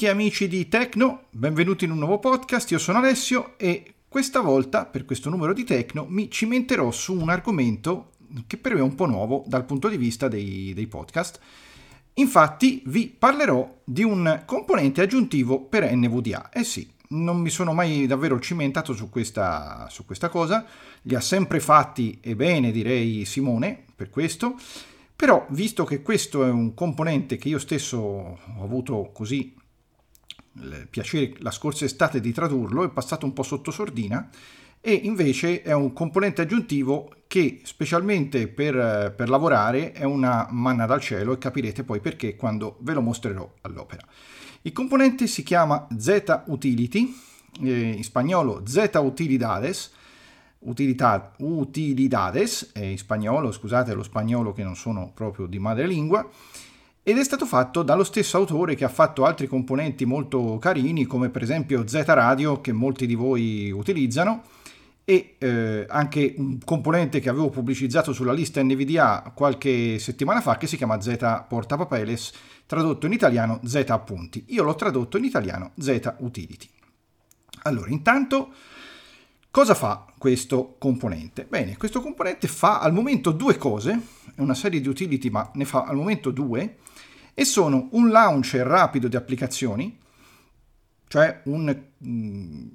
Amiche e amici di Tecno, benvenuti in un nuovo podcast, io sono Alessio e questa volta, per questo numero di Tecno, mi cimenterò su un argomento che per me è un po' nuovo dal punto di vista dei, dei podcast. Infatti vi parlerò di un componente aggiuntivo per NVDA. Eh sì, non mi sono mai davvero cimentato su questa, su questa cosa, li ha sempre fatti e bene direi Simone per questo, però visto che questo è un componente che io stesso ho avuto così il piacere la scorsa estate di tradurlo, è passato un po' sotto sordina e invece è un componente aggiuntivo che specialmente per, per, lavorare è una manna dal cielo e capirete poi perché quando ve lo mostrerò all'opera. Il componente si chiama Z Utility, eh, in spagnolo Z Utilidades, utilità, utilidades, in spagnolo, scusate lo spagnolo che non sono proprio di madrelingua, ed è stato fatto dallo stesso autore che ha fatto altri componenti molto carini come per esempio Z Radio che molti di voi utilizzano e eh, anche un componente che avevo pubblicizzato sulla lista NVDA qualche settimana fa che si chiama Z Portapapeles, tradotto in italiano Z appunti. Io l'ho tradotto in italiano Z utility. Allora, intanto cosa fa questo componente? Bene, questo componente fa al momento due cose, è una serie di utility ma ne fa al momento due e sono un launcher rapido di applicazioni, cioè un, mm,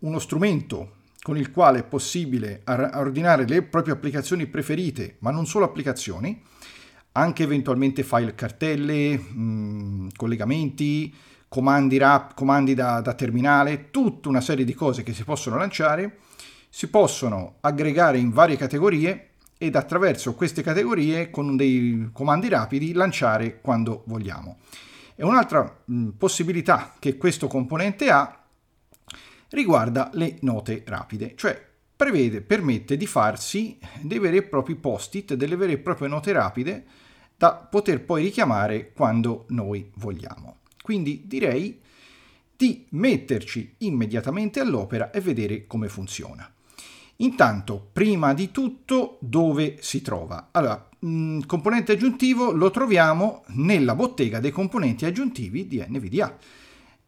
uno strumento con il quale è possibile ordinare le proprie applicazioni preferite, ma non solo applicazioni, anche eventualmente file cartelle, mm, collegamenti, comandi, rap, comandi da, da terminale, tutta una serie di cose che si possono lanciare, si possono aggregare in varie categorie ed attraverso queste categorie con dei comandi rapidi lanciare quando vogliamo. E un'altra mh, possibilità che questo componente ha riguarda le note rapide, cioè prevede, permette di farsi dei veri e propri post-it, delle vere e proprie note rapide da poter poi richiamare quando noi vogliamo. Quindi direi di metterci immediatamente all'opera e vedere come funziona. Intanto, prima di tutto, dove si trova? Allora, mh, mm, componente aggiuntivo lo troviamo nella bottega dei componenti aggiuntivi di NVDA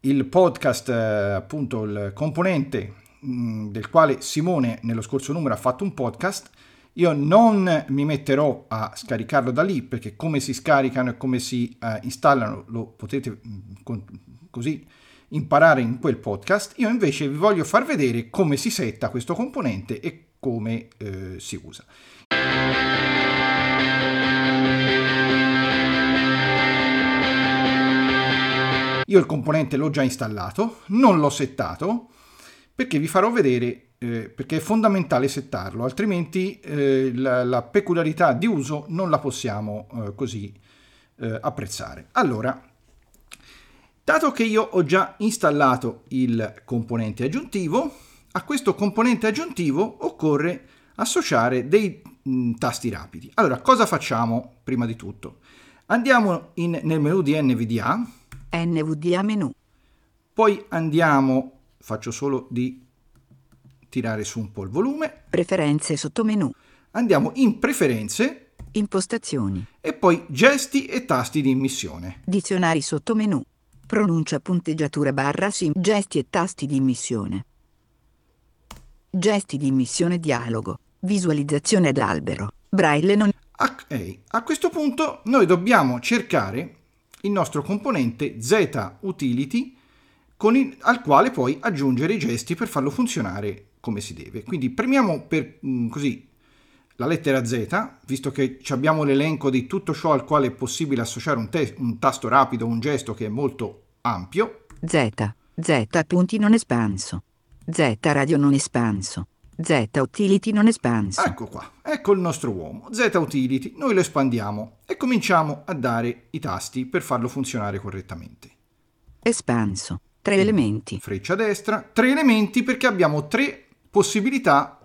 il podcast, eh, appunto il componente mh, mm, del quale Simone nello scorso numero ha fatto un podcast. Io non mi metterò a scaricarlo da lì perché come si scaricano e come si uh, installano lo potete mm, con, così imparare in quel podcast. Io invece vi voglio far vedere come si setta questo componente e come eh, si usa. Io il componente l'ho già installato, non l'ho settato, perché vi farò vedere, eh, perché è fondamentale settarlo, altrimenti eh, la, la, peculiarità di uso non la possiamo eh, così eh, apprezzare. Allora, dato che io ho già installato il componente aggiuntivo, a questo componente aggiuntivo occorre associare dei mh, mm, tasti rapidi. Allora, cosa facciamo prima di tutto? Andiamo in, nel menu di NVDA, NVDA menu. Poi andiamo, faccio solo di tirare su un po' il volume. Preferenze sottomenu. Andiamo in preferenze. Impostazioni. E poi gesti e tasti di immissione. Dizionari sottomenu. Pronuncia punteggiatura barra sim. Gesti e tasti di immissione. Gesti di immissione dialogo. Visualizzazione d'albero. Braille non... Ok, a questo punto noi dobbiamo cercare il nostro componente Z utility il, al quale poi aggiungere i gesti per farlo funzionare come si deve. Quindi premiamo per mh, mm, così la lettera Z, visto che abbiamo l'elenco di tutto ciò al quale è possibile associare un, te- un tasto rapido, un gesto che è molto ampio. Z, Z punti non espanso, Z radio non espanso, Z utility non espanso. Ecco qua, ecco il nostro uomo, Z utility, noi lo espandiamo e cominciamo a dare i tasti per farlo funzionare correttamente. Espanso, tre elementi. Freccia destra, tre elementi perché abbiamo tre possibilità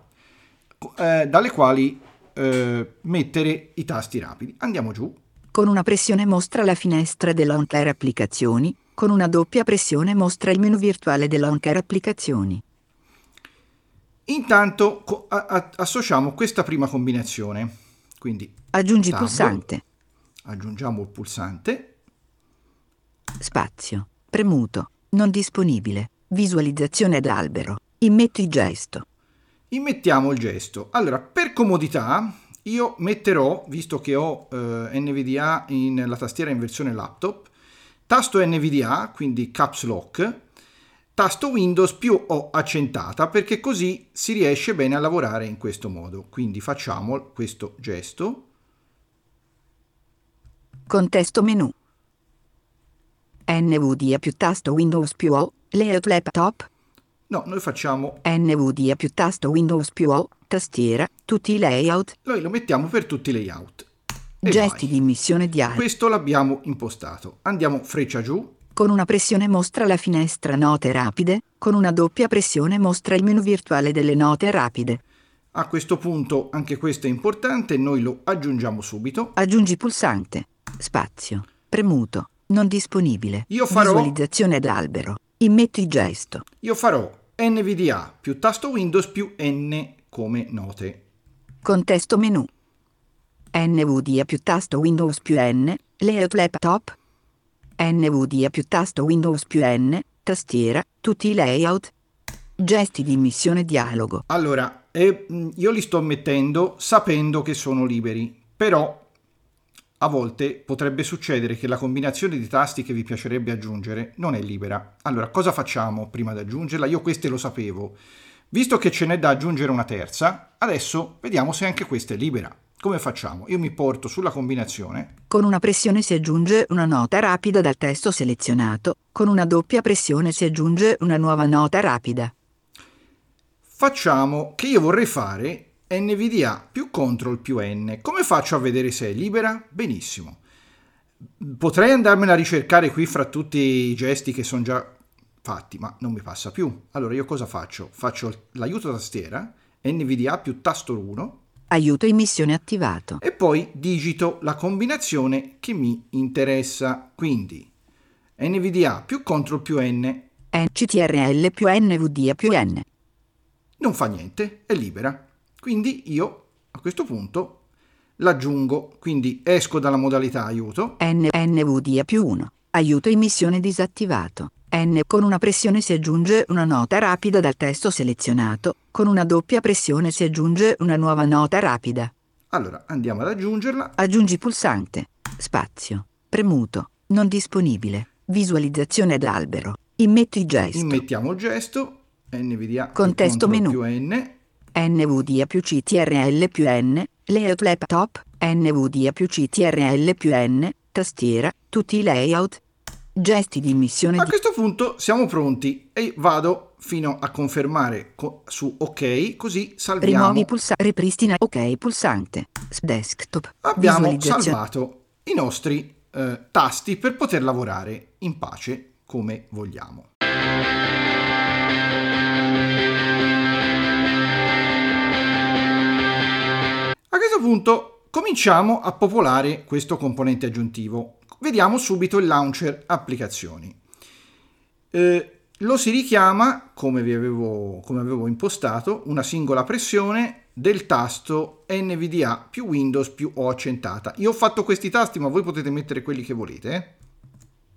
eh, dalle quali eh, mettere i tasti rapidi. Andiamo giù. Con una pressione mostra la finestra dell'Oncare Applicazioni, con una doppia pressione mostra il menu virtuale dell'Oncare Applicazioni. Intanto a- a- associamo questa prima combinazione. Quindi aggiungi tab, pulsante. Aggiungiamo il pulsante. Spazio. Premuto. Non disponibile. Visualizzazione ad albero. Immetti gesto. Immettiamo il gesto. Allora, per comodità, io metterò, visto che ho eh, NVDA nella tastiera in versione laptop, tasto NVDA, quindi Caps Lock, tasto Windows più O accentata, perché così si riesce bene a lavorare in questo modo. Quindi facciamo questo gesto. Contesto menu. NVDA più tasto Windows più O, layout laptop. No, noi facciamo... NVDA più tasto Windows più O, tastiera, tutti i layout. Noi lo mettiamo per tutti i layout. E Gesti vai. di immissione diaria. Questo l'abbiamo impostato. Andiamo freccia giù. Con una pressione mostra la finestra note rapide, con una doppia pressione mostra il menu virtuale delle note rapide. A questo punto anche questo è importante, noi lo aggiungiamo subito. Aggiungi pulsante. Spazio. Premuto. Non disponibile. Io farò... Visualizzazione ad albero. Immetti gesto. Io farò NVDA più tasto Windows più N come note. Contesto menu. NVDA più tasto Windows più N, layout laptop. NVDA più tasto Windows più N, tastiera, tutti i layout. Gesti di immissione dialogo. Allora, eh, io li sto mettendo sapendo che sono liberi, però a volte potrebbe succedere che la combinazione di tasti che vi piacerebbe aggiungere non è libera. Allora, cosa facciamo prima di aggiungerla? Io queste lo sapevo. Visto che ce n'è da aggiungere una terza, adesso vediamo se anche questa è libera. Come facciamo? Io mi porto sulla combinazione. Con una pressione si aggiunge una nota rapida dal testo selezionato, con una doppia pressione si aggiunge una nuova nota rapida. Facciamo che io vorrei fare NVDA più CTRL più N. Come faccio a vedere se è libera? Benissimo. Potrei andarmela a ricercare qui fra tutti i gesti che sono già fatti, ma non mi passa più. Allora io cosa faccio? Faccio l'aiuto tastiera, NVDA più tasto 1. Aiuto in missione attivato. E poi digito la combinazione che mi interessa. Quindi NVDA più CTRL più N. CTRL più NVDA più N. Non fa niente, è libera. Quindi io a questo punto l'aggiungo, quindi esco dalla modalità aiuto. N, NVDA più 1. Aiuto in missione disattivato. N con una pressione si aggiunge una nota rapida dal testo selezionato, con una doppia pressione si aggiunge una nuova nota rapida. Allora andiamo ad aggiungerla. Aggiungi pulsante. Spazio. Premuto. Non disponibile. Visualizzazione ad albero. Immetti gesto. Immettiamo il gesto. NVDA. Contesto menu. Più N. NVDA più CTRL più N, layout laptop, NVDA più CTRL più N, tastiera, tutti i layout. Gesti di immissione. A questo punto siamo pronti e vado fino a confermare co- su OK, così salviamo. Rimuovi pulsante, ripristina OK pulsante. Desktop. Abbiamo salvato i nostri eh, tasti per poter lavorare in pace come vogliamo. A questo punto cominciamo a popolare questo componente aggiuntivo. Vediamo subito il launcher applicazioni. Eh, lo si richiama, come, vi avevo, come avevo impostato, una singola pressione del tasto NVDA più Windows più O accentata. Io ho fatto questi tasti, ma voi potete mettere quelli che volete. Eh?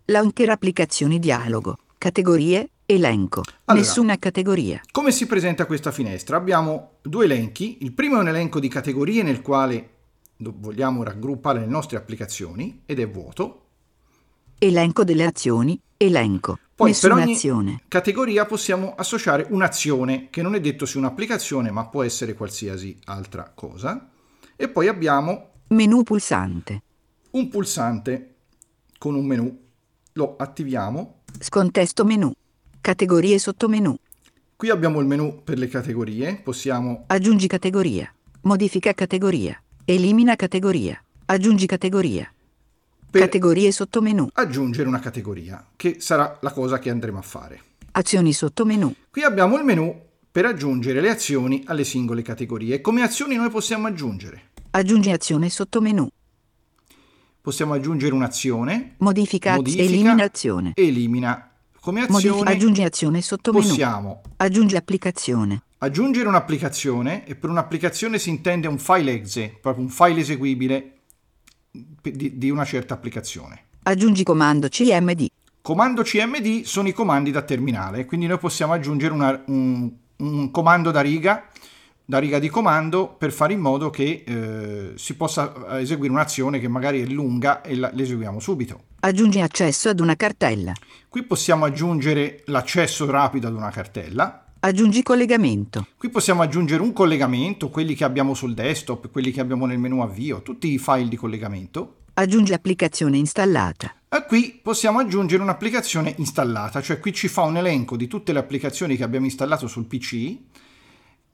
Launcher applicazioni dialogo, categorie, Elenco. Allora, Nessuna categoria. Come si presenta questa finestra? Abbiamo due elenchi. Il primo è un elenco di categorie nel quale vogliamo raggruppare le nostre applicazioni ed è vuoto. Elenco delle azioni. Elenco. Poi Nessuna per ogni azione. categoria possiamo associare un'azione che non è detto sia un'applicazione ma può essere qualsiasi altra cosa. E poi abbiamo menu pulsante. Un pulsante con un menu. Lo attiviamo. Scontesto menu. Categorie sottomenu. Qui abbiamo il menu per le categorie, possiamo... Aggiungi categoria. Modifica categoria. Elimina categoria. Aggiungi categoria. Per categorie sottomenu. Aggiungere una categoria, che sarà la cosa che andremo a fare. Azioni sottomenu. Qui abbiamo il menu per aggiungere le azioni alle singole categorie. Come azioni noi possiamo aggiungere? Aggiungi azione sottomenu. Possiamo aggiungere un'azione. Modifica, modifica eliminazione. Elimina come azione aggiungi azione sotto. Possiamo aggiungi applicazione. Aggiungere un'applicazione e per un'applicazione si intende un file exe, proprio un file eseguibile di, di una certa applicazione. Aggiungi comando CMD. comando cmd sono i comandi da terminale, quindi noi possiamo aggiungere una, un, un, comando da riga, da riga di comando per fare in modo che eh, si possa eseguire un'azione che magari è lunga e la, l'eseguiamo subito. Aggiungi accesso ad una cartella. Qui possiamo aggiungere l'accesso rapido ad una cartella. Aggiungi collegamento. Qui possiamo aggiungere un collegamento, quelli che abbiamo sul desktop, quelli che abbiamo nel menu avvio, tutti i file di collegamento. Aggiungi applicazione installata. E qui possiamo aggiungere un'applicazione installata, cioè qui ci fa un elenco di tutte le applicazioni che abbiamo installato sul PC,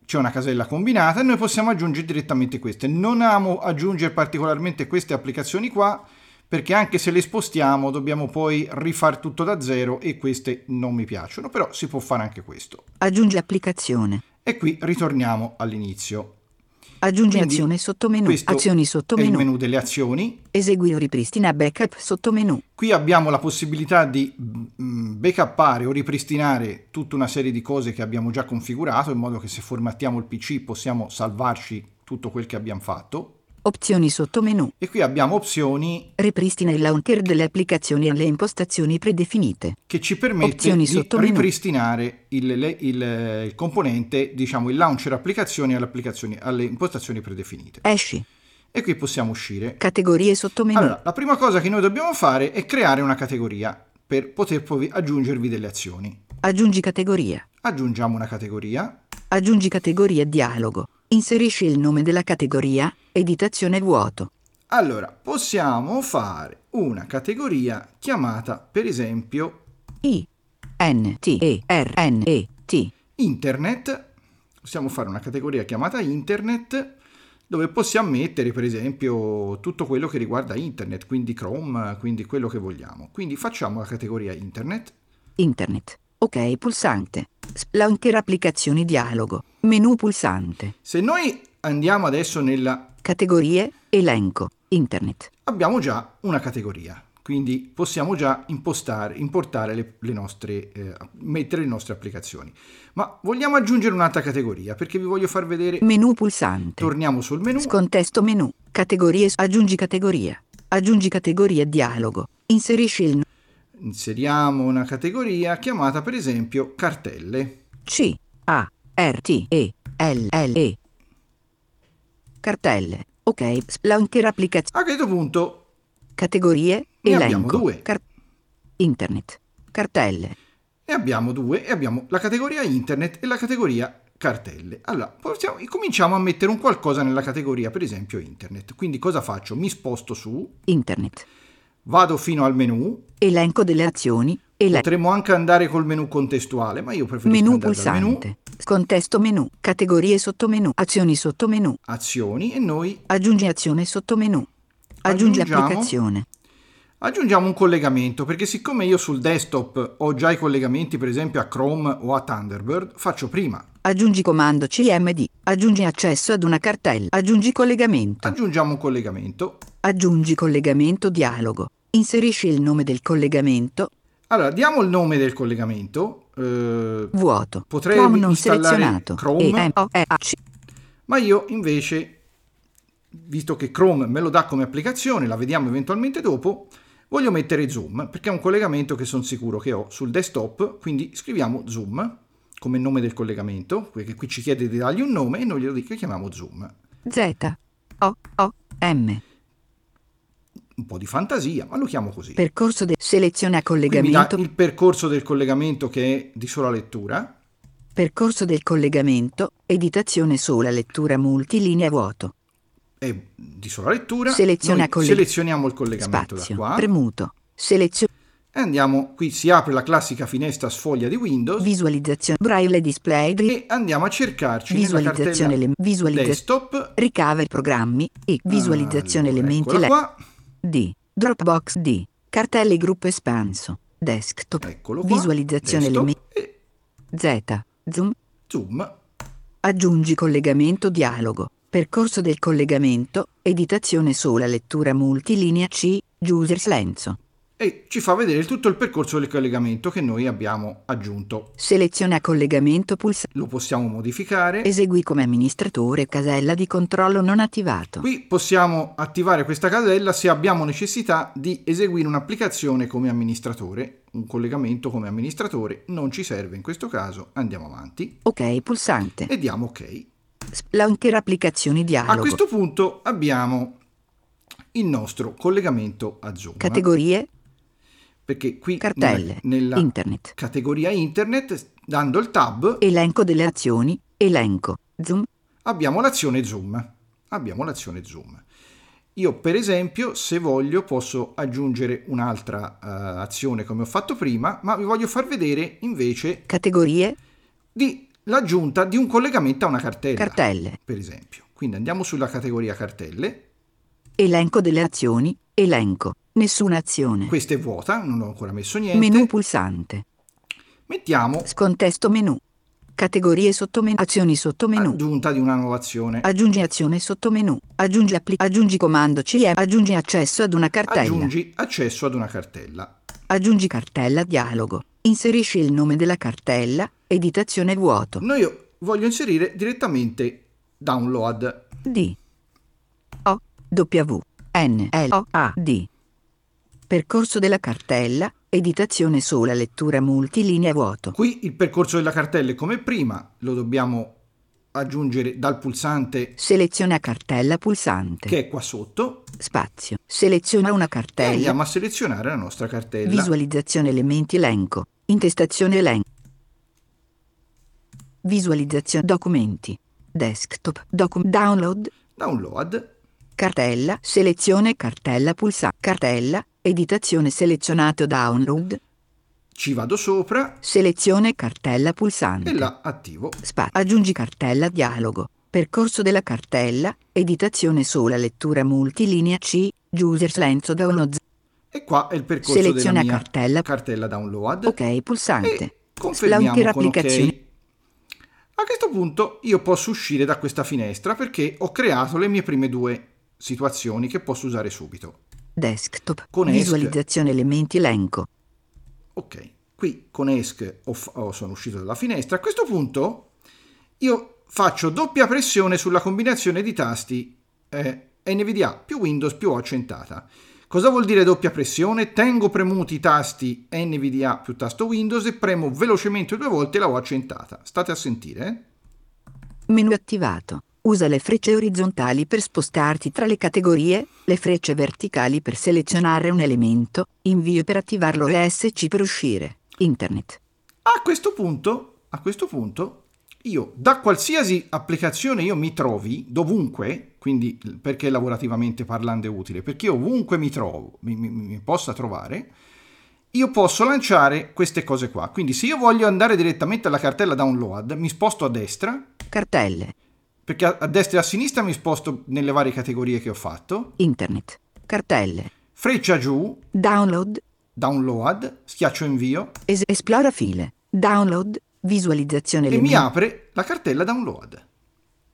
c'è una casella combinata e noi possiamo aggiungere direttamente queste. Non amo aggiungere particolarmente queste applicazioni qua perché anche se le spostiamo dobbiamo poi rifare tutto da zero e queste non mi piacciono, però si può fare anche questo. Aggiungi applicazione. E qui ritorniamo all'inizio. Aggiungi Quindi, azione sottomenu. Azioni sottomenu. Il menu delle azioni. Esegui o ripristina backup sottomenu. Qui abbiamo la possibilità di mm, backuppare o ripristinare tutta una serie di cose che abbiamo già configurato in modo che se formattiamo il PC possiamo salvarci tutto quel che abbiamo fatto. Opzioni sottomenu. E qui abbiamo opzioni. Ripristina il launcher delle applicazioni alle impostazioni predefinite. Che ci permette opzioni di ripristinare il, il, il, il, componente, diciamo il launcher applicazioni alle, applicazioni alle impostazioni predefinite. Esci. E qui possiamo uscire. Categorie sottomenu. Allora, la prima cosa che noi dobbiamo fare è creare una categoria per poter poi aggiungervi delle azioni. Aggiungi categoria. Aggiungiamo una categoria. Aggiungi categoria dialogo. Inserisci il nome della categoria, editazione vuoto. Allora, possiamo fare una categoria chiamata, per esempio, I N T E R N E T Internet. Possiamo fare una categoria chiamata Internet dove possiamo mettere per esempio tutto quello che riguarda internet, quindi Chrome, quindi quello che vogliamo. Quindi facciamo la categoria internet. Internet. Ok, pulsante. Launcher applicazioni dialogo. Menu pulsante. Se noi andiamo adesso nella categorie, elenco, internet. Abbiamo già una categoria, quindi possiamo già impostare, importare le, le nostre, eh, mettere le nostre applicazioni. Ma vogliamo aggiungere un'altra categoria perché vi voglio far vedere. Menu pulsante. Torniamo sul menu. Scontesto menu. Categorie. Aggiungi categoria. Aggiungi categoria dialogo. Inserisci il. Inseriamo una categoria chiamata per esempio cartelle. C A R T E L L E Cartelle. Ok. Launcher applicazione. A questo punto. Categorie. Ne elenco. abbiamo due. Car- internet. Cartelle. Ne abbiamo due e abbiamo la categoria internet e la categoria cartelle. Allora, possiamo, cominciamo a mettere un qualcosa nella categoria, per esempio internet. Quindi cosa faccio? Mi sposto su internet. Vado fino al menu. Elenco delle azioni. Ele- Potremmo anche andare col menu contestuale, ma io preferisco menu andare pulsante. menu. Contesto menu, categorie sottomenu, azioni sottomenu. Azioni e noi aggiungi azione sottomenu. Aggiungi Aggiungiamo. applicazione. Aggiungiamo un collegamento perché siccome io sul desktop ho già i collegamenti per esempio a Chrome o a Thunderbird, faccio prima. Aggiungi comando CMD. Aggiungi accesso ad una cartella. Aggiungi collegamento. Aggiungiamo un collegamento. Aggiungi collegamento dialogo. Inserisci il nome del collegamento. Allora, diamo il nome del collegamento. Eh, Vuoto. Potrei Chrome non selezionato. Chrome, E-M-O-E-A-C. ma io invece, visto che Chrome me lo dà come applicazione, la vediamo eventualmente dopo, voglio mettere Zoom, perché è un collegamento che sono sicuro che ho sul desktop, quindi scriviamo Zoom come nome del collegamento, perché qui ci chiede di dargli un nome e noi glielo dico, chiamiamo Zoom. Z-O-O-M. Un po' di fantasia, ma lo chiamo così. Percorso del Qui mi dà collegamento. il percorso del collegamento che è di sola lettura. Percorso del collegamento. Editazione sola lettura multilinea vuoto. È di sola lettura. Seleziona colleg- selezioniamo il collegamento Spazio. da qua. Premuto. Selezione. E andiamo, qui si apre la classica finestra sfoglia di Windows Visualizzazione. Braille display. e andiamo a cercarci nella Visualizzazione. cartella ele- visualizza- desktop. Ricava i programmi. E. Visualizzazione Allora, elementi. eccola le- qua. D. Dropbox D. Cartelle gruppo espanso. Desktop. Eccolo qua. Visualizzazione elementi. e Z. Zoom. zoom. Aggiungi collegamento dialogo. Percorso del collegamento. Editazione sola lettura multilinea C. Users Lenzo. E ci fa vedere tutto il percorso del collegamento che noi abbiamo aggiunto. Seleziona collegamento pulsante. Lo possiamo modificare. Esegui come amministratore casella di controllo non attivato. Qui possiamo attivare questa casella se abbiamo necessità di eseguire un'applicazione come amministratore. un collegamento come amministratore, non ci serve in questo caso, andiamo avanti Ok pulsante. e diamo ok. Launcher applicazioni dialogo. A questo punto abbiamo il nostro collegamento a Zoom. Categorie, perché qui cartelle, nella, internet. categoria internet, dando il tab, Elenco delle azioni, elenco, zoom, abbiamo l'azione zoom. Abbiamo l'azione zoom. Io per esempio, se voglio, posso aggiungere un'altra eh, azione come ho fatto prima, ma vi voglio far vedere invece categorie, di l'aggiunta di un collegamento a una cartella. cartelle, Per esempio. Quindi andiamo sulla categoria cartelle. elenco delle azioni, elenco, nessuna azione. Questa è vuota, non ho ancora messo niente. Menu pulsante. Mettiamo Scontesto menu. Categorie sottomenu. Azioni sottomenu. aggiunta di una nuova azione. Aggiungi azione sottomenu. Aggiungi, appli- aggiungi comando CM. Aggiungi accesso ad una cartella. Aggiungi accesso ad una cartella. Aggiungi cartella dialogo. Inserisci il nome della cartella. Editazione vuoto. Noi io voglio inserire direttamente download. D. O. W. N. L. O. A. D. Percorso della cartella. Editazione sola lettura multilinea vuoto. Qui il percorso della cartella è come prima, lo dobbiamo aggiungere dal pulsante Seleziona cartella pulsante. che è qua sotto Spazio. Seleziona una e cartella. andiamo a selezionare la nostra cartella. Visualizzazione elementi elenco. Intestazione elenco. Visualizzazione documenti. Desktop. Docu- download. Download. Cartella. Selezione cartella pulsante. Cartella. Editazione selezionato download. Ci vado sopra Selezione cartella pulsante. e la attivo. Spa- aggiungi cartella dialogo. Percorso della cartella. Editazione sola lettura multilinea C. Users lenzo download. E qua è il percorso Seleziona della mia cartella. cartella download. Ok pulsante. E confermiamo Launcher con ok. applicazioni. A questo punto io posso uscire da questa finestra perché ho creato le mie prime due situazioni che posso usare subito. Desktop. Con ESC. Visualizzazione elementi elenco. Ok, qui con ESC ho ho- sono uscito dalla finestra. A questo punto io faccio doppia pressione sulla combinazione di tasti eh, NVDA più Windows più O accentata. Cosa vuol dire doppia pressione? Tengo premuti i tasti NVDA più tasto Windows e premo velocemente due volte la O accentata. State a sentire. eh? Menu attivato. Usa le frecce orizzontali per spostarti tra le categorie, le frecce verticali per selezionare un elemento, invio per attivarlo e ESC per uscire. Internet. A questo punto, a questo punto, io da qualsiasi applicazione io mi trovi, dovunque, quindi perché lavorativamente parlando è utile, perché io ovunque mi trovo, mi, mi- mi possa trovare, io posso lanciare queste cose qua. Quindi se io voglio andare direttamente alla cartella download, mi sposto a destra, Cartelle. Perché a, a destra e a sinistra mi sposto nelle varie categorie che ho fatto, Internet. Cartelle. freccia giù, Download. download, schiaccio invio Es- esplora file. Download. Visualizzazione e mi apre la cartella download.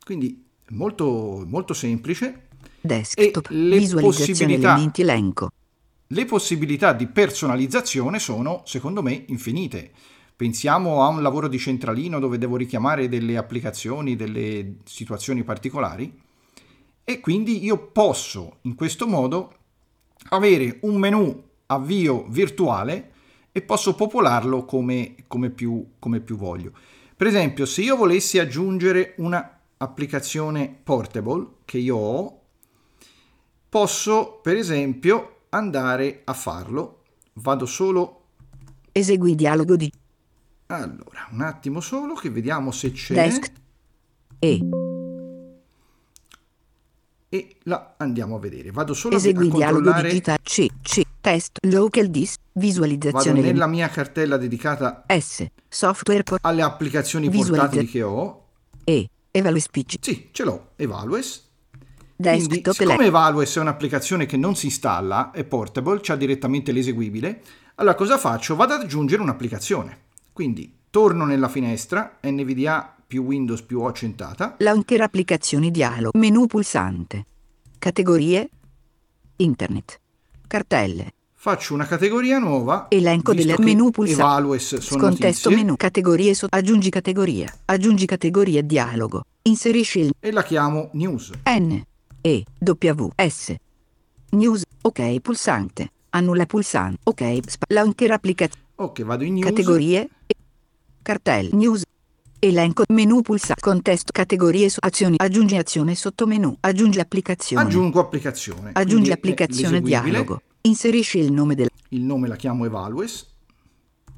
Quindi molto, molto semplice. Desktop. e le Visualizzazione elementi elenco. Le possibilità di personalizzazione sono, secondo me, infinite. Pensiamo a un lavoro di centralino dove devo richiamare delle applicazioni, delle situazioni particolari e quindi io posso in questo modo avere un menu avvio virtuale e posso popolarlo come, come più, come più voglio. Per esempio, se io volessi aggiungere una applicazione portable che io ho, posso per esempio andare a farlo. Vado solo Esegui dialogo di allora, un attimo solo che vediamo se c'è desk. E. e la andiamo a vedere. Vado solo a Esegui dialogo controllare digitale C. C. Test. Local dis. vado Visualizzazione nella elementi. mia cartella dedicata S. Software por- alle applicazioni portatili che ho. E. Evalue speech. Sì, ce l'ho, Evalues. Quindi, siccome. Evalues è un'applicazione che non si installa, è portable, c'ha direttamente l'eseguibile, allora cosa faccio? Vado ad aggiungere un'applicazione. Quindi torno nella finestra, NVDA più Windows più accentata, Launcher applicazioni dialogo. Menu pulsante. Categorie. Internet. Cartelle. faccio una categoria nuova, Elenco che menu pulsante. Evalues sono Scontesto notizie, menu. Categorie sotto. Aggiungi categoria. Aggiungi categoria dialogo. Inserisci il e la chiamo News. N. E. W. S. News. Ok pulsante. Annulla pulsante. Ok. Sp- launcher applicazione. Ok, vado in news. Categorie. Cartelli. News. Elenco. Menu pulsante. Contesto. Categorie. su- Azioni. Aggiungi azione sottomenu. Aggiungi applicazione. Aggiungo applicazione. Aggiungi applicazione dialogo. Inserisci il nome del Il nome la chiamo Evalues,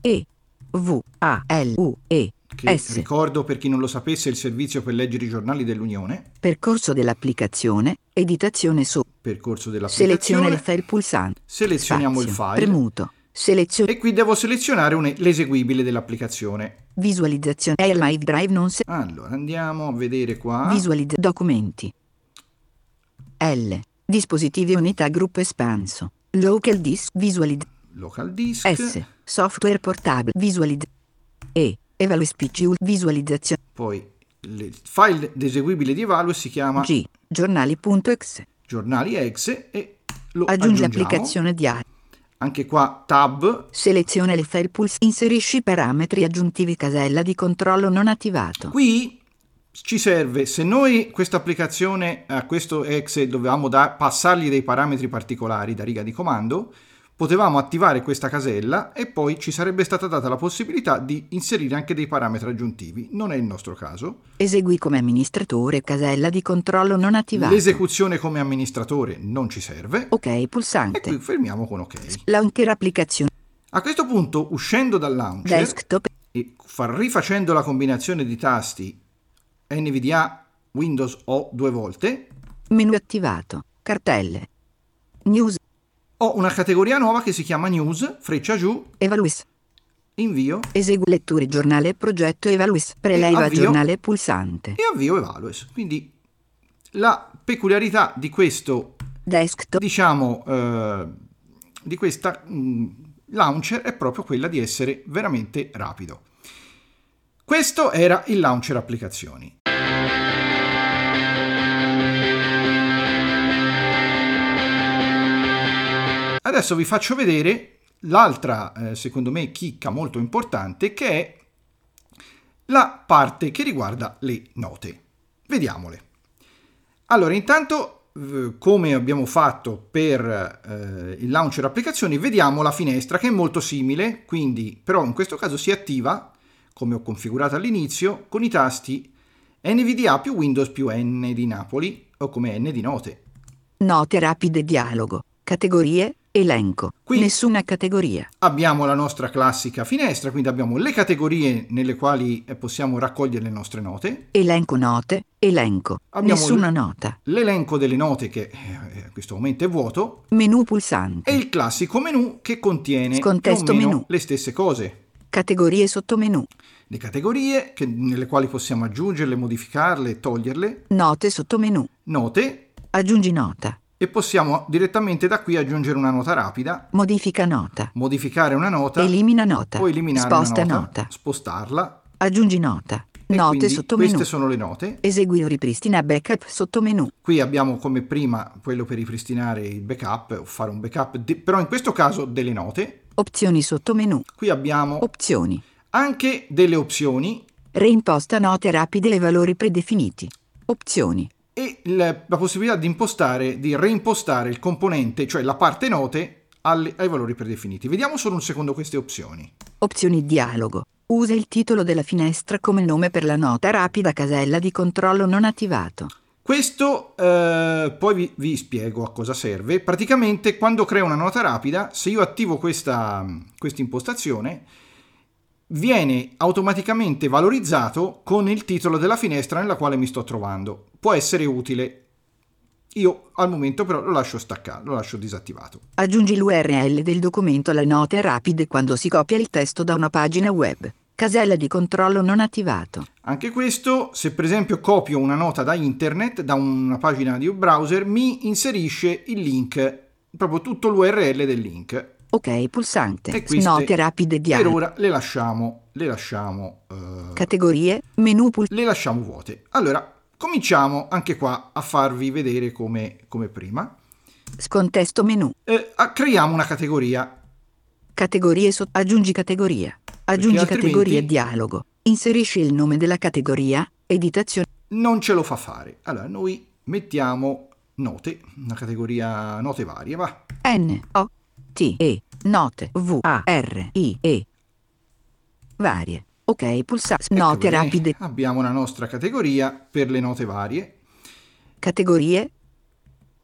E. V. A. L. U. E. che S. ricordo per chi non lo sapesse il servizio per leggere i giornali dell'Unione, Percorso dell'applicazione. Editazione su. percorso dell'applicazione. Seleziona il file pulsante. Selezioniamo il Spazio. file. Premuto. Selezione. E qui devo selezionare un- l'eseguibile dell'applicazione. Visualizzazione. È live drive non se. Allora, andiamo a vedere qua. Visualizza documenti. L. Dispositivi unità gruppo espanso. Local disk visualizz. Local disk. S. Software portable visualizz. E. Evaluate PCU visualizzazione. Poi il file eseguibile di Evalues si chiama G. Giornali.exe. giornali exe e lo Aggiungi aggiungiamo. l'applicazione diario. Anche qua tab Seleziona il file pulse. Inserisci parametri aggiuntivi casella di controllo non attivato. Qui ci serve, se noi questa applicazione a questo exe dovevamo da- passargli dei parametri particolari da riga di comando, potevamo attivare questa casella e poi ci sarebbe stata data la possibilità di inserire anche dei parametri aggiuntivi. Non è il nostro caso. Esegui come amministratore casella di controllo non attivato. L'esecuzione come amministratore non ci serve. Ok E qui pulsante. fermiamo con ok. Launcher applicazione. A questo punto, uscendo dal launcher Desktop. e far- rifacendo la combinazione di tasti NVDA Windows O due volte, Menu attivato. Cartelle. News. Ho una categoria nuova che si chiama News, freccia giù, Evaluis. invio Esegui letture giornale progetto Evaluis. Preleva giornale pulsante. e avvio Evalues. Quindi la peculiarità di questo, Desktop. diciamo, eh, di questa mh, launcher è proprio quella di essere veramente rapido. Questo era il launcher applicazioni. Adesso vi faccio vedere l'altra, eh, secondo me, chicca molto importante che è la parte che riguarda le note. Vediamole. Allora, intanto, come abbiamo fatto per eh, il launcher applicazioni, vediamo la finestra che è molto simile, quindi però in questo caso si attiva, come ho configurato all'inizio, con i tasti NVDA più Windows più N di Napoli o come N di note. Note rapide dialogo. Categorie. Elenco. Qui- Nessuna categoria. Abbiamo la nostra classica finestra, quindi abbiamo le categorie nelle quali eh, possiamo raccogliere le nostre note, Elenco note. Elenco. Abbiamo Nessuna il- nota. l'elenco delle note che eh, a questo momento è vuoto Menu pulsante. e il classico menu che contiene Scontesto menu. le stesse cose. Categorie sottomenu. Le categorie che- nelle quali possiamo aggiungerle, modificarle, toglierle, Note sottomenu. note Aggiungi nota. E possiamo direttamente da qui aggiungere una nota rapida, Modifica nota. modificare una nota Elimina nota. o eliminare Sposta una nota, nota. spostarla. Aggiungi nota. E Note quindi sottomenu. Queste sono le note. Esegui o ripristina backup sottomenu. Qui abbiamo come prima quello per ripristinare il backup o fare un backup, di- però in questo caso delle note. Opzioni sottomenu. Qui abbiamo Opzioni. anche delle opzioni Reimposta note rapide e valori predefiniti. Opzioni. E la possibilità di impostare, di reimpostare il componente, cioè la parte note, ai valori predefiniti. Vediamo solo un secondo queste opzioni. Opzioni dialogo. Usa il titolo della finestra come nome per la nota rapida casella di controllo non attivato. Questo eh, poi vi, vi spiego a cosa serve. Praticamente quando creo una nota rapida, se io attivo questa questa impostazione, viene automaticamente valorizzato con il titolo della finestra nella quale mi sto trovando. Può essere utile. Io al momento però lo lascio staccato, lo lascio disattivato. Aggiungi l'URL del documento alle note rapide quando si copia il testo da una pagina web. Casella di controllo non attivato. Anche questo, se per esempio copio una nota da internet, da una pagina di un browser, mi inserisce il link, proprio tutto l'URL del link. Ok pulsante. Note rapide Per dialogo. ora le lasciamo, le lasciamo, eh, Categorie. Menu pul- le lasciamo vuote. Allora, cominciamo anche qua a farvi vedere come, come prima. Scontesto menu. Eh, ah, creiamo una categoria. Categorie sotto. Aggiungi categoria. Aggiungi altrimenti- categoria dialogo. Inserisci il nome della categoria. Editazione. Non ce lo fa fare. Allora, noi mettiamo note, una categoria note varie, va. N. O. T E note V A R I E varie. Ok, pulsare Ecco note rapide. Abbiamo la nostra categoria per le note varie Categorie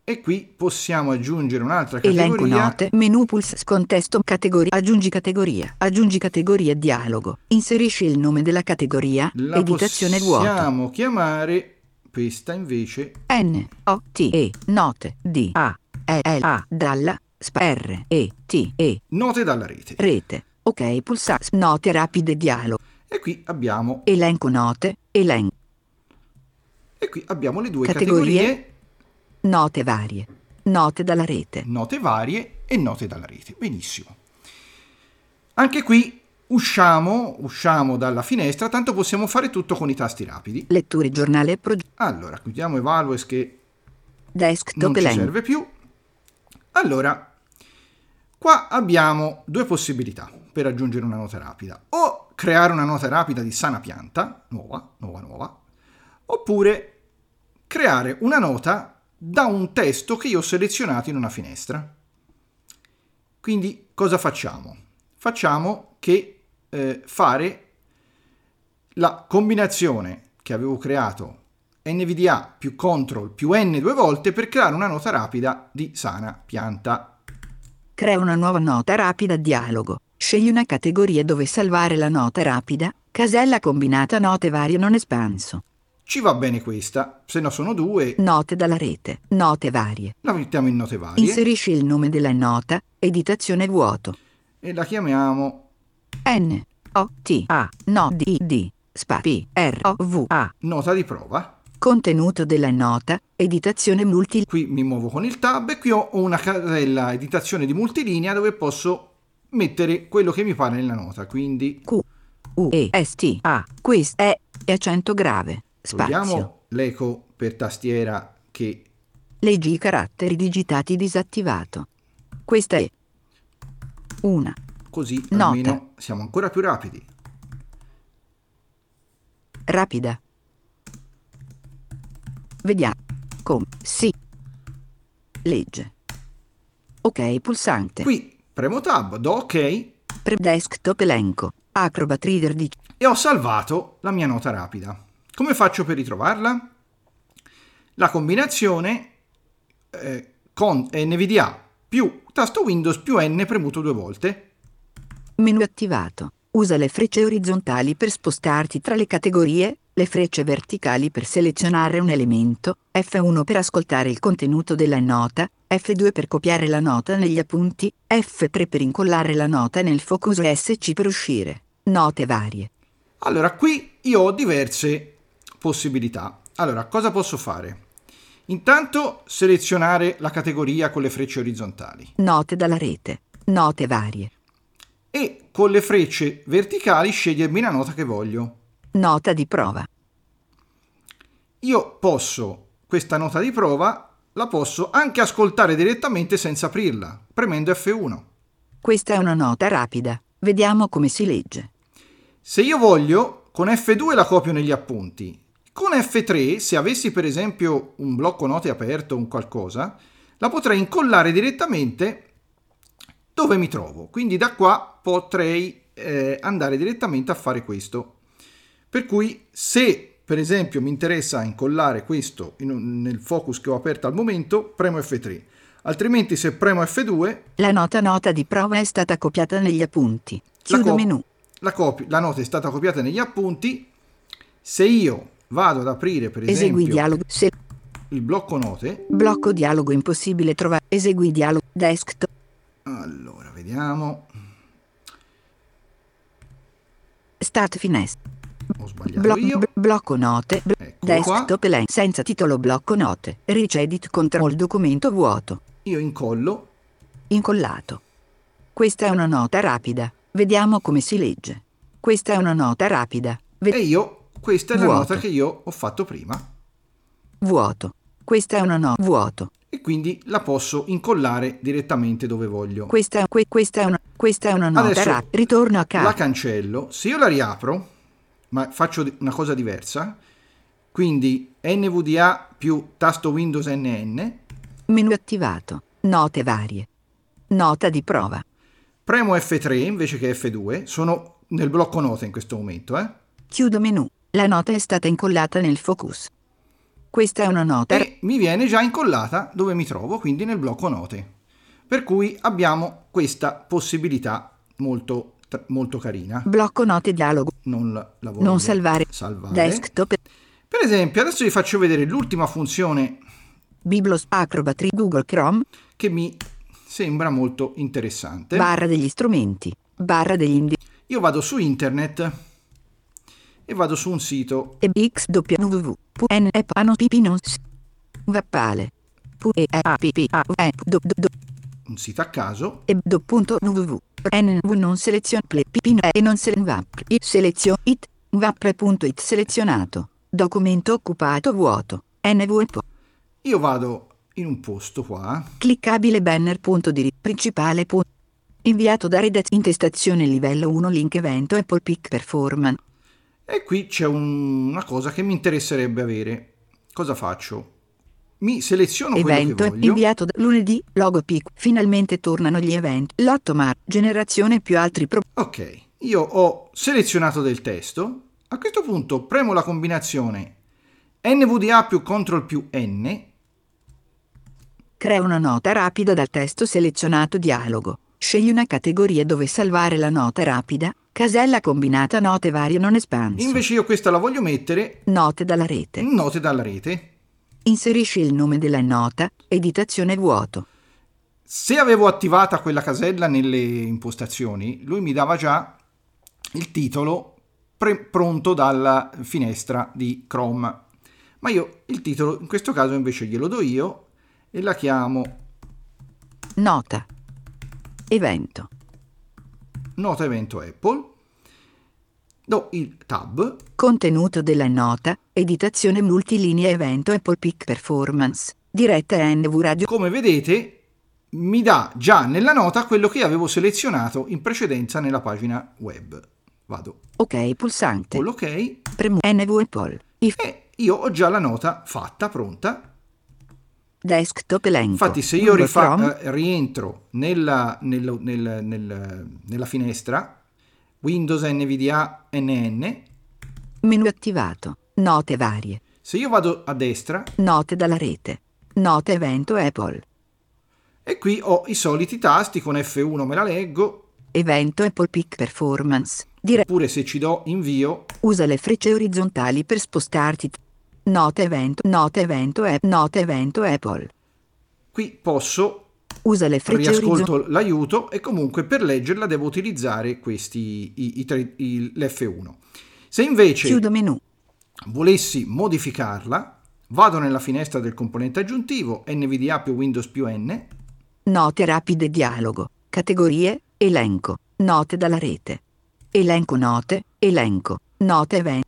e qui possiamo aggiungere un'altra Elenco categoria. note, menu pulse contesto categoria, aggiungi categoria, aggiungi categoria dialogo, inserisci il nome della categoria, La editazione vuoto, possiamo chiamare questa invece N, O, T, E, note, D, A, E, L, A, dalla, R, E, T, E, note dalla rete. rete, ok, pulsare, note rapide dialogo, E qui abbiamo, elenco note, elenco, e qui abbiamo le due Categorie. categorie, note varie, note dalla rete, note varie e note dalla rete. Benissimo. Anche qui usciamo, usciamo dalla finestra, tanto possiamo fare tutto con i tasti rapidi. letture giornale, progetto, Allora, chiudiamo Evalues che desktop non ci serve più. Allora, qua abbiamo due possibilità per aggiungere una nota rapida. O creare una nota rapida di sana pianta, nuova, nuova, nuova, oppure creare una nota da un testo che io ho selezionato in una finestra. Quindi cosa facciamo? Facciamo che eh, fare la combinazione che avevo creato NVDA più CTRL più N due volte per creare una nota rapida di sana pianta. Crea una nuova nota rapida dialogo. Scegli una categoria dove salvare la nota rapida. Casella combinata note varie non espanso. Ci va bene questa, se no sono due, Note dalla rete. Note varie. la mettiamo in note varie Inserisci il nome della nota. Editazione vuoto. e la chiamiamo N. O. T. A. No. D. D. Spa. P. R. O. V. A. nota di prova. Contenuto della nota. Editazione multi. Qui mi muovo con il tab e qui ho una casella editazione di multilinea dove posso mettere quello che mi pare nella nota, quindi Q. U. E. S. T. A. Questo è. E accento grave. Spazio. togliamo l'eco per tastiera che Leggi i caratteri digitati disattivato. Questa è una così Nota. almeno siamo ancora più rapidi. rapida. Vediamo. Com. Sì. Legge. Ok pulsante. Qui premo tab, do ok Pre desktop elenco. Acrobat Reader di e ho salvato la mia nota rapida. Come faccio per ritrovarla? La combinazione eh, con NVDA più tasto Windows più N premuto due volte. menu attivato. Usa le frecce orizzontali per spostarti tra le categorie, le frecce verticali per selezionare un elemento, F1 per ascoltare il contenuto della nota, F2 per copiare la nota negli appunti, F3 per incollare la nota nel focus SC per uscire. Note varie. Allora, qui io ho diverse possibilità. Allora, cosa posso fare? Intanto selezionare la categoria con le frecce orizzontali Note dalla rete. Note varie. e con le frecce verticali scegliermi la nota che voglio. Nota di prova. Io posso, questa nota di prova, la posso anche ascoltare direttamente senza aprirla, premendo F1. Questa è una nota rapida. Vediamo come si legge. Se io voglio, con F2 la copio negli appunti. Con F3, se avessi per esempio un blocco note aperto o un qualcosa, la potrei incollare direttamente dove mi trovo. Quindi da qua potrei eh, andare direttamente a fare questo. Per cui se per esempio mi interessa incollare questo in un- nel focus che ho aperto al momento, premo F3. Altrimenti se premo F2 La nota nota di prova è stata copiata negli appunti. la, Chiudo cop- menu. la copi- la nota è stata copiata negli appunti. Se io vado ad aprire, per Esegui esempio, dialogo. Se il blocco note, blocco dialogo impossibile trovare. Esegui dialogo. Desktop. allora vediamo, Start finestra. Ho sbagliato Blo- io. b- blocco note. bl- Eccolo desktop elenco. Senza titolo blocco note. Ricedit control documento vuoto. Io incollo, Incollato. Questa è una nota rapida. Vediamo come si legge. Questa è una nota rapida. Ve- e io, questa è la Vuoto. nota che io ho fatto prima. vuoto. Questa è una nota vuoto. E quindi la posso incollare direttamente dove voglio. Questa è, que- questa è una, questa è una nota rapida. Ritorno a capo. La cancello. Se io la riapro, ma faccio una cosa diversa, quindi NVDA più tasto Windows NN, Menu attivato. Note varie. Nota di prova. Premo F3 invece che F2, sono nel blocco note in questo momento, eh? Chiudo menu. La nota è stata incollata nel focus. Questa è una nota. E mi viene già incollata dove mi trovo, quindi nel blocco note. Per cui abbiamo questa possibilità molto, molto carina. Blocco note dialogo. Non la Non salvare. salvare. Desktop. Per esempio, adesso vi faccio vedere l'ultima funzione Biblos Acrobat Google Chrome. che mi sembra molto interessante. Barra degli strumenti. Barra degli indizi. Io vado su internet e vado su un sito E www. N e pano pipi non s. Vappale. Pu e a p p a e do do do un sito a caso e do punto www. N v non selezion ple pipino e non selen vap. I selezio it. Vappre.it selezionato. Documento occupato vuoto. NV po. io vado in un posto qua Cliccabile banner punto di ri- principale punto. Inviato da Redat intestazione livello 1 link evento Apple Peak Performance. e qui c'è un- una cosa che mi interesserebbe avere. Cosa faccio? Mi seleziono Evento inviato da lunedì, logo Peak. Finalmente tornano gli eventi. L'8 marzo, generazione più altri pro- Ok, io ho selezionato del testo. A questo punto premo la combinazione NVDA più CTRL più N Crea una nota rapida dal testo selezionato dialogo. Scegli una categoria dove salvare la nota rapida. Casella combinata note varie non espanse. Invece io questa la voglio mettere Note dalla rete. note dalla rete. Inserisci il nome della nota. Editazione vuoto. Se avevo attivata quella casella nelle impostazioni, lui mi dava già il titolo pre- pronto dalla finestra di Chrome. Ma io il titolo in questo caso invece glielo do io e la chiamo Nota. Evento. Nota Evento Apple. Do il tab Contenuto della nota. Editazione multilinea evento Apple Peak Performance. Diretta NV Radio. Come vedete, mi dà già nella nota quello che avevo selezionato in precedenza nella pagina web. Vado Ok pulsante. con l'ok Premu NV Apple. If e io ho già la nota fatta, pronta. desktop elenco. Infatti, se io rifa- eh, rientro nella, nel- nel- nel- nella finestra Windows NVDA NN, menu attivato. Note varie. se io vado a destra Note dalla rete. Note evento Apple. e qui ho i soliti tasti con F1 me la leggo, Evento Apple Peak Performance. Dire oppure se ci do invio usa le frecce orizzontali per spostarti. Note evento. Note evento app. Note evento Apple. qui posso Usa le frecce riascolto l'aiuto e comunque per leggerla devo utilizzare questi i, i tre- i- l'F1. Se invece volessi modificarla, vado nella finestra del componente aggiuntivo NVDA più Windows più N, Note rapide dialogo. Categorie. Elenco. Note dalla rete. Elenco note. Elenco. Note evento.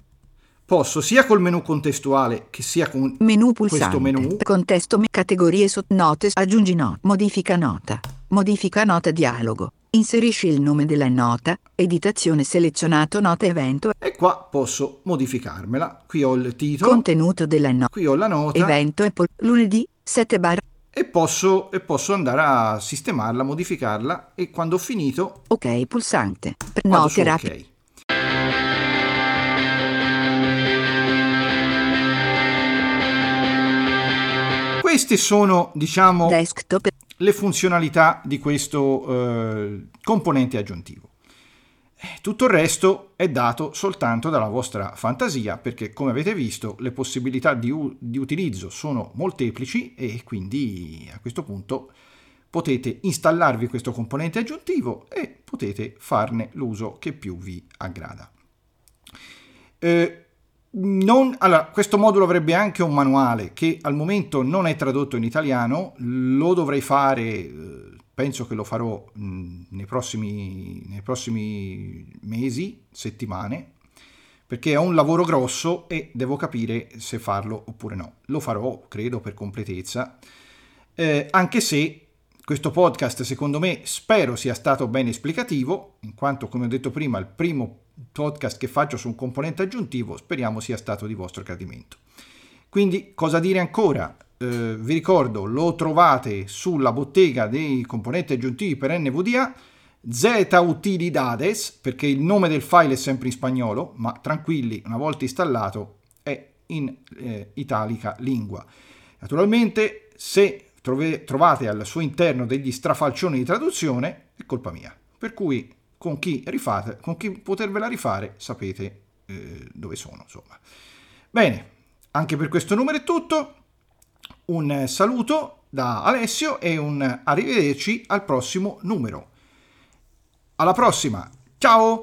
Posso sia col menu contestuale che sia con Menu pulsante. questo menu Contesto categorie sotto note. Aggiungi nota. Modifica nota. Modifica nota dialogo. Inserisci il nome della nota. Editazione selezionato nota evento. e qua posso modificarmela. Qui ho il titolo, Contenuto della nota. qui ho la nota Evento Apple. Lunedì 7 bar. e posso, e posso andare a sistemarla, modificarla e quando ho finito Ok pulsante. Note rapide. ok. Queste sono, diciamo, Desktop. le funzionalità di questo eh, componente aggiuntivo. Eh, Tutto il resto è dato soltanto dalla vostra fantasia perché come avete visto le possibilità di, u- di utilizzo sono molteplici e quindi a questo punto potete installarvi questo componente aggiuntivo e potete farne l'uso che più vi aggrada. Eh, non- allora, questo modulo avrebbe anche un manuale che al momento non è tradotto in italiano, lo dovrei fare, eh, penso che lo farò mh, nei, prossimi, nei prossimi mesi, settimane, perché è un lavoro grosso e devo capire se farlo oppure no. Lo farò, credo, per completezza, eh, anche se questo podcast secondo me spero sia stato ben esplicativo, in quanto come ho detto prima il primo podcast che faccio su un componente aggiuntivo speriamo sia stato di vostro gradimento. Quindi cosa dire ancora? eh, vi ricordo, lo trovate sulla bottega dei componenti aggiuntivi per NVDA, Z Utilidades, perché il nome del file è sempre in spagnolo, ma tranquilli, una volta installato è in eh, italica lingua. Naturalmente, se trove, trovate al suo interno degli strafalcioni di traduzione, è colpa mia. Per cui con chi rifate, con chi potervela rifare, sapete eh, dove sono, insomma. Bene, anche per questo numero è tutto. Un saluto da Alessio e un arrivederci al prossimo numero. Alla prossima, ciao!